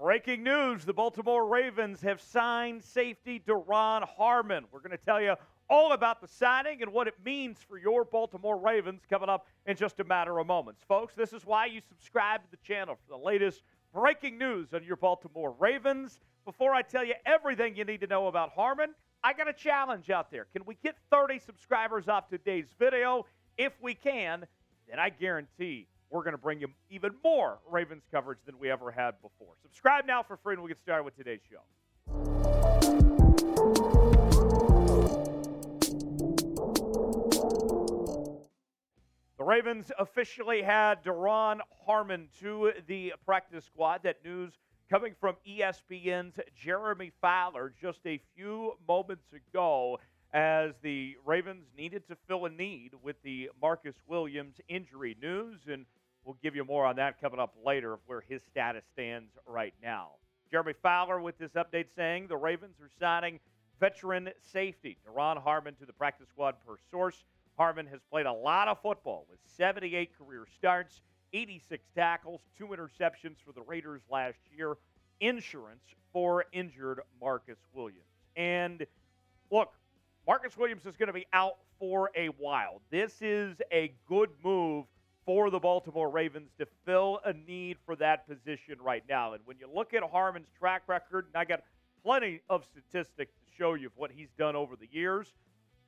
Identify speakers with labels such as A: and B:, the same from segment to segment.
A: Breaking news the Baltimore Ravens have signed safety Duron Harmon. We're going to tell you all about the signing and what it means for your Baltimore Ravens coming up in just a matter of moments. Folks, this is why you subscribe to the channel for the latest breaking news on your Baltimore Ravens. Before I tell you everything you need to know about Harmon, I got a challenge out there. Can we get 30 subscribers off today's video? If we can, then I guarantee we're going to bring you even more Ravens coverage than we ever had before. Subscribe now for free, and we'll get started with today's show. The Ravens officially had Duron Harmon to the practice squad. That news coming from ESPN's Jeremy Fowler just a few moments ago as the Ravens needed to fill a need with the Marcus Williams injury news. And We'll give you more on that coming up later of where his status stands right now. Jeremy Fowler with this update saying the Ravens are signing veteran safety Duron Harmon to the practice squad per source. Harmon has played a lot of football with 78 career starts, 86 tackles, two interceptions for the Raiders last year, insurance for injured Marcus Williams. And look, Marcus Williams is going to be out for a while. This is a good move for the Baltimore Ravens to fill a need for that position right now. And when you look at Harmon's track record, and I got plenty of statistics to show you of what he's done over the years,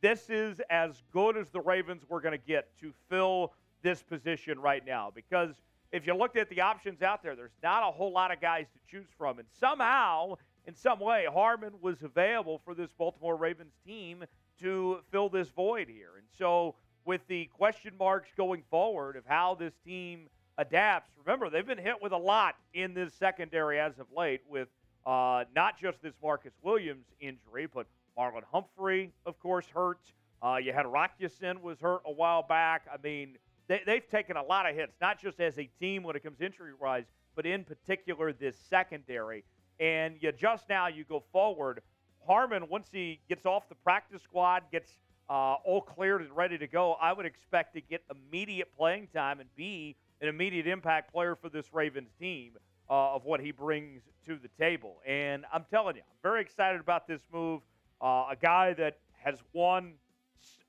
A: this is as good as the Ravens were going to get to fill this position right now. Because if you looked at the options out there, there's not a whole lot of guys to choose from. And somehow, in some way, Harmon was available for this Baltimore Ravens team to fill this void here. And so with the question marks going forward of how this team adapts. Remember, they've been hit with a lot in this secondary as of late with uh, not just this Marcus Williams injury, but Marlon Humphrey, of course, hurt. Uh, you had Rock Ya-Sin was hurt a while back. I mean, they, they've taken a lot of hits, not just as a team when it comes injury wise, but in particular this secondary. And you just now you go forward. Harmon, once he gets off the practice squad, gets – uh, all cleared and ready to go, I would expect to get immediate playing time and be an immediate impact player for this Ravens team uh, of what he brings to the table. And I'm telling you, I'm very excited about this move. Uh, a guy that has won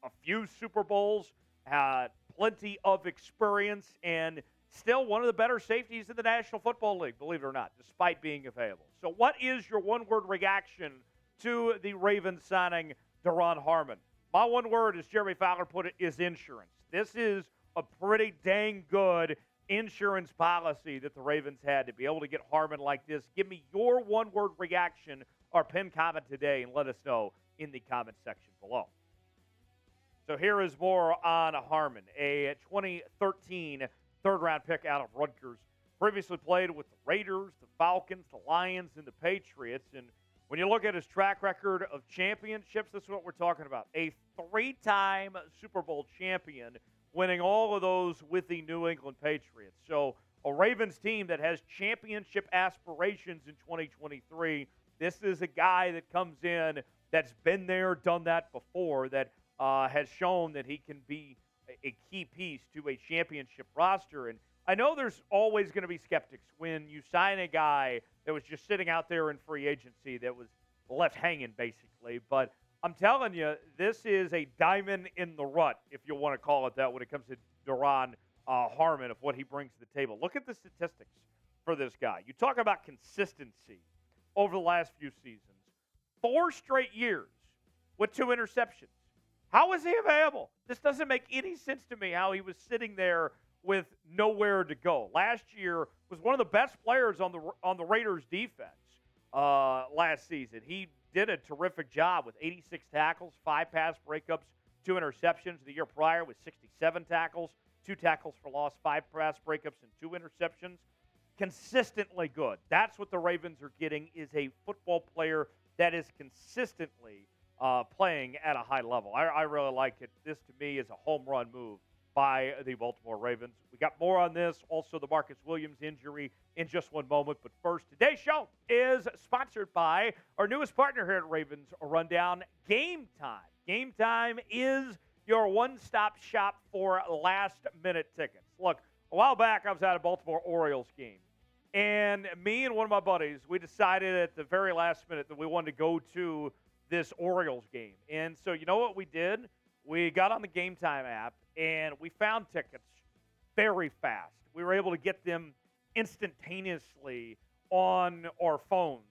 A: a few Super Bowls, had plenty of experience, and still one of the better safeties in the National Football League, believe it or not, despite being available. So, what is your one word reaction to the Ravens signing Duron Harmon? My one word, as Jeremy Fowler put it, is insurance. This is a pretty dang good insurance policy that the Ravens had to be able to get Harmon like this. Give me your one word reaction or pin comment today and let us know in the comment section below. So here is more on Harmon, a 2013 third round pick out of Rutgers. Previously played with the Raiders, the Falcons, the Lions, and the Patriots. And when you look at his track record of championships, this is what we're talking about. A three time Super Bowl champion, winning all of those with the New England Patriots. So, a Ravens team that has championship aspirations in 2023. This is a guy that comes in that's been there, done that before, that uh, has shown that he can be a key piece to a championship roster. And I know there's always going to be skeptics when you sign a guy that was just sitting out there in free agency that was left hanging, basically. But I'm telling you, this is a diamond in the rut, if you want to call it that, when it comes to Duron uh, Harmon of what he brings to the table. Look at the statistics for this guy. You talk about consistency over the last few seasons. Four straight years with two interceptions. How is he available? This doesn't make any sense to me how he was sitting there with nowhere to go. Last year was one of the best players on the on the Raiders defense uh, last season. He did a terrific job with 86 tackles, five pass breakups, two interceptions. The year prior with 67 tackles, two tackles for loss, five pass breakups, and two interceptions. Consistently good. That's what the Ravens are getting is a football player that is consistently uh, playing at a high level. I, I really like it. This to me is a home run move by the Baltimore Ravens. We got more on this, also the Marcus Williams injury in just one moment. But first, today's show is sponsored by our newest partner here at Ravens Rundown, Game Time. Game Time is your one stop shop for last minute tickets. Look, a while back, I was at a Baltimore Orioles game. And me and one of my buddies, we decided at the very last minute that we wanted to go to this Orioles game. And so, you know what we did? We got on the Game Time app and we found tickets very fast. We were able to get them instantaneously on our phones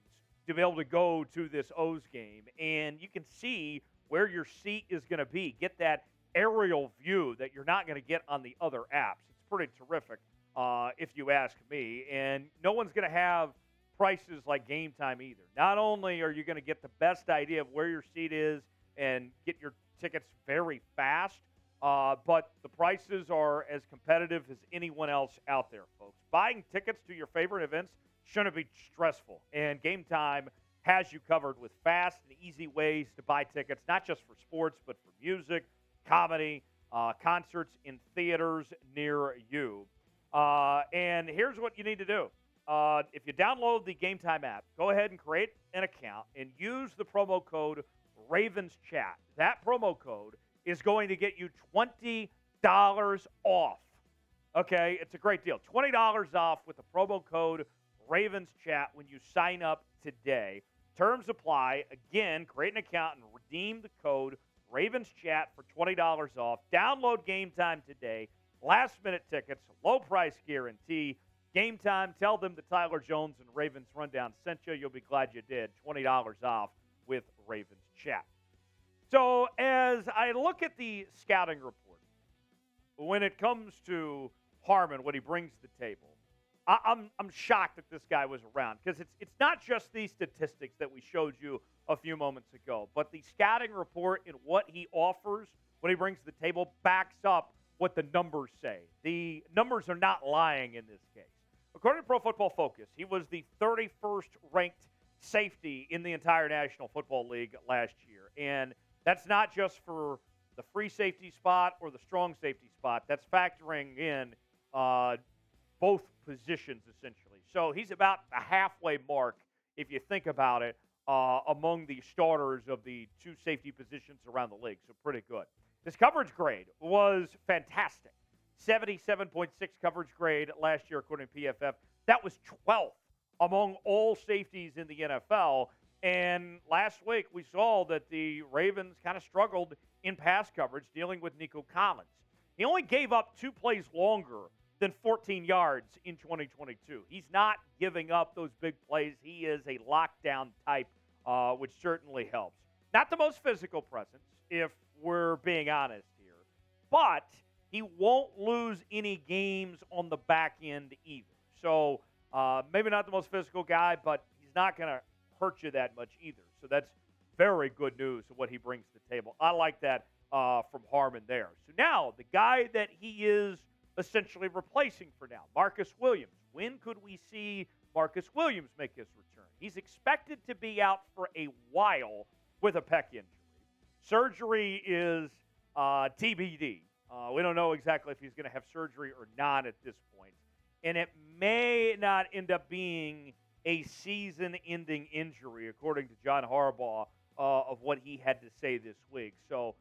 A: to be able to go to this O's game. And you can see where your seat is going to be. Get that aerial view that you're not going to get on the other apps. It's pretty terrific, uh, if you ask me. And no one's going to have prices like game time either. Not only are you going to get the best idea of where your seat is and get your tickets very fast, uh, but the prices are as competitive as anyone else out there, folks. Buying tickets to your favorite events shouldn't be stressful, and Game Time has you covered with fast and easy ways to buy tickets, not just for sports, but for music, comedy, uh, concerts in theaters near you. Uh, and here's what you need to do. Uh, if you download the Game Time app, go ahead and create an account and use the promo code Ravens Chat. That promo code is going to get you $20 off. Okay, it's a great deal. $20 off with the promo code Ravens Chat when you sign up today. Terms apply. Again, create an account and redeem the code Ravens Chat for $20 off. Download Game Time today. Last minute tickets, low price guarantee. Game Time, tell them the Tyler Jones and Ravens Rundown sent you. You'll be glad you did. $20 off with Ravens Chat. So, as I look at the scouting report, when it comes to Harmon, what he brings to the table, I, am I'm, I'm shocked that this guy was around because it's, it's not just these statistics that we showed you a few moments ago, but the scouting report and what he offers, what he brings to the table, backs up what the numbers say. The numbers are not lying in this case. According to Pro Football Focus, he was the 31st ranked safety in the entire National Football League last year. And that's not just for the free safety spot or the strong safety spot. That's factoring in uh, both positions, essentially. So he's about the halfway mark, if you think about it, uh, among the starters of the two safety positions around the league. So pretty good. His coverage grade was fantastic. 77.6 coverage grade last year, according to PFF. That was 12th among all safeties in the NFL. And last week, we saw that the Ravens kind of struggled in pass coverage dealing with Nico Collins. He only gave up two plays longer than 14 yards in 2022. He's not giving up those big plays. He is a lockdown type, uh, which certainly helps. Not the most physical presence, if we're being honest here, but he won't lose any games on the back end either. So uh, maybe not the most physical guy, but he's not going to hurt you that much either. So that's very good news of what he brings to the table. I like that uh, from Harmon there. So now the guy that he is essentially replacing for now, Marcus Williams. When could we see Marcus Williams make his return? He's expected to be out for a while with a pec injury. Surgery is uh, TBD. Uh, we don't know exactly if he's going to have surgery or not at this point. And it may not end up being a season ending injury, according to John Harbaugh, uh, of what he had to say this week. So,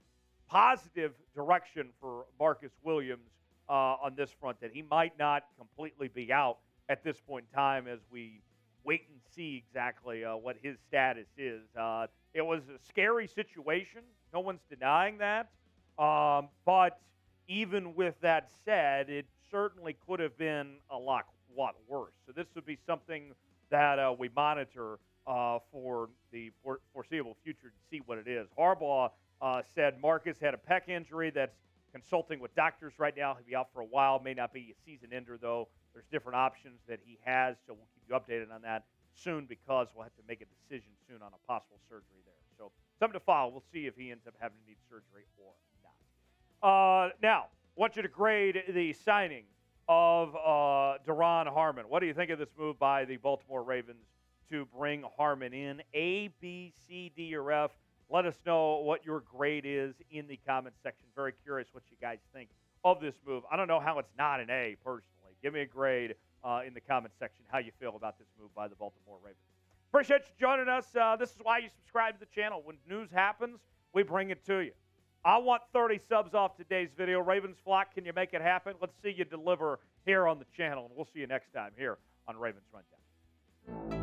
A: positive direction for Marcus Williams uh, on this front that he might not completely be out at this point in time as we wait and see exactly uh, what his status is. Uh, it was a scary situation. No one's denying that. Um, but even with that said, it certainly could have been a lot, lot worse. So this would be something that uh, we monitor uh, for the foreseeable future to see what it is. Harbaugh uh, said Marcus had a pec injury that's consulting with doctors right now. He'll be out for a while. May not be a season ender, though. There's different options that he has, so we'll keep you updated on that soon because we'll have to make a decision soon on a possible surgery there. So something to follow. We'll see if he ends up having to need surgery or not. uh, now, I want you to grade the signing of uh, Duron Harmon. What do you think of this move by the Baltimore Ravens to bring Harmon in? A, B, C, D, or F? Let us know what your grade is in the comments section. Very curious what you guys think of this move. I don't know how it's not an A personally. Give me a grade uh, in the comments section how you feel about this move by the Baltimore Ravens. Appreciate you joining us. Uh, this is why you subscribe to the channel. When news happens, we bring it to you. I want 30 subs off today's video. Ravens flock, can you make it happen? Let's see you deliver here on the channel, and we'll see you next time here on Ravens Rundown.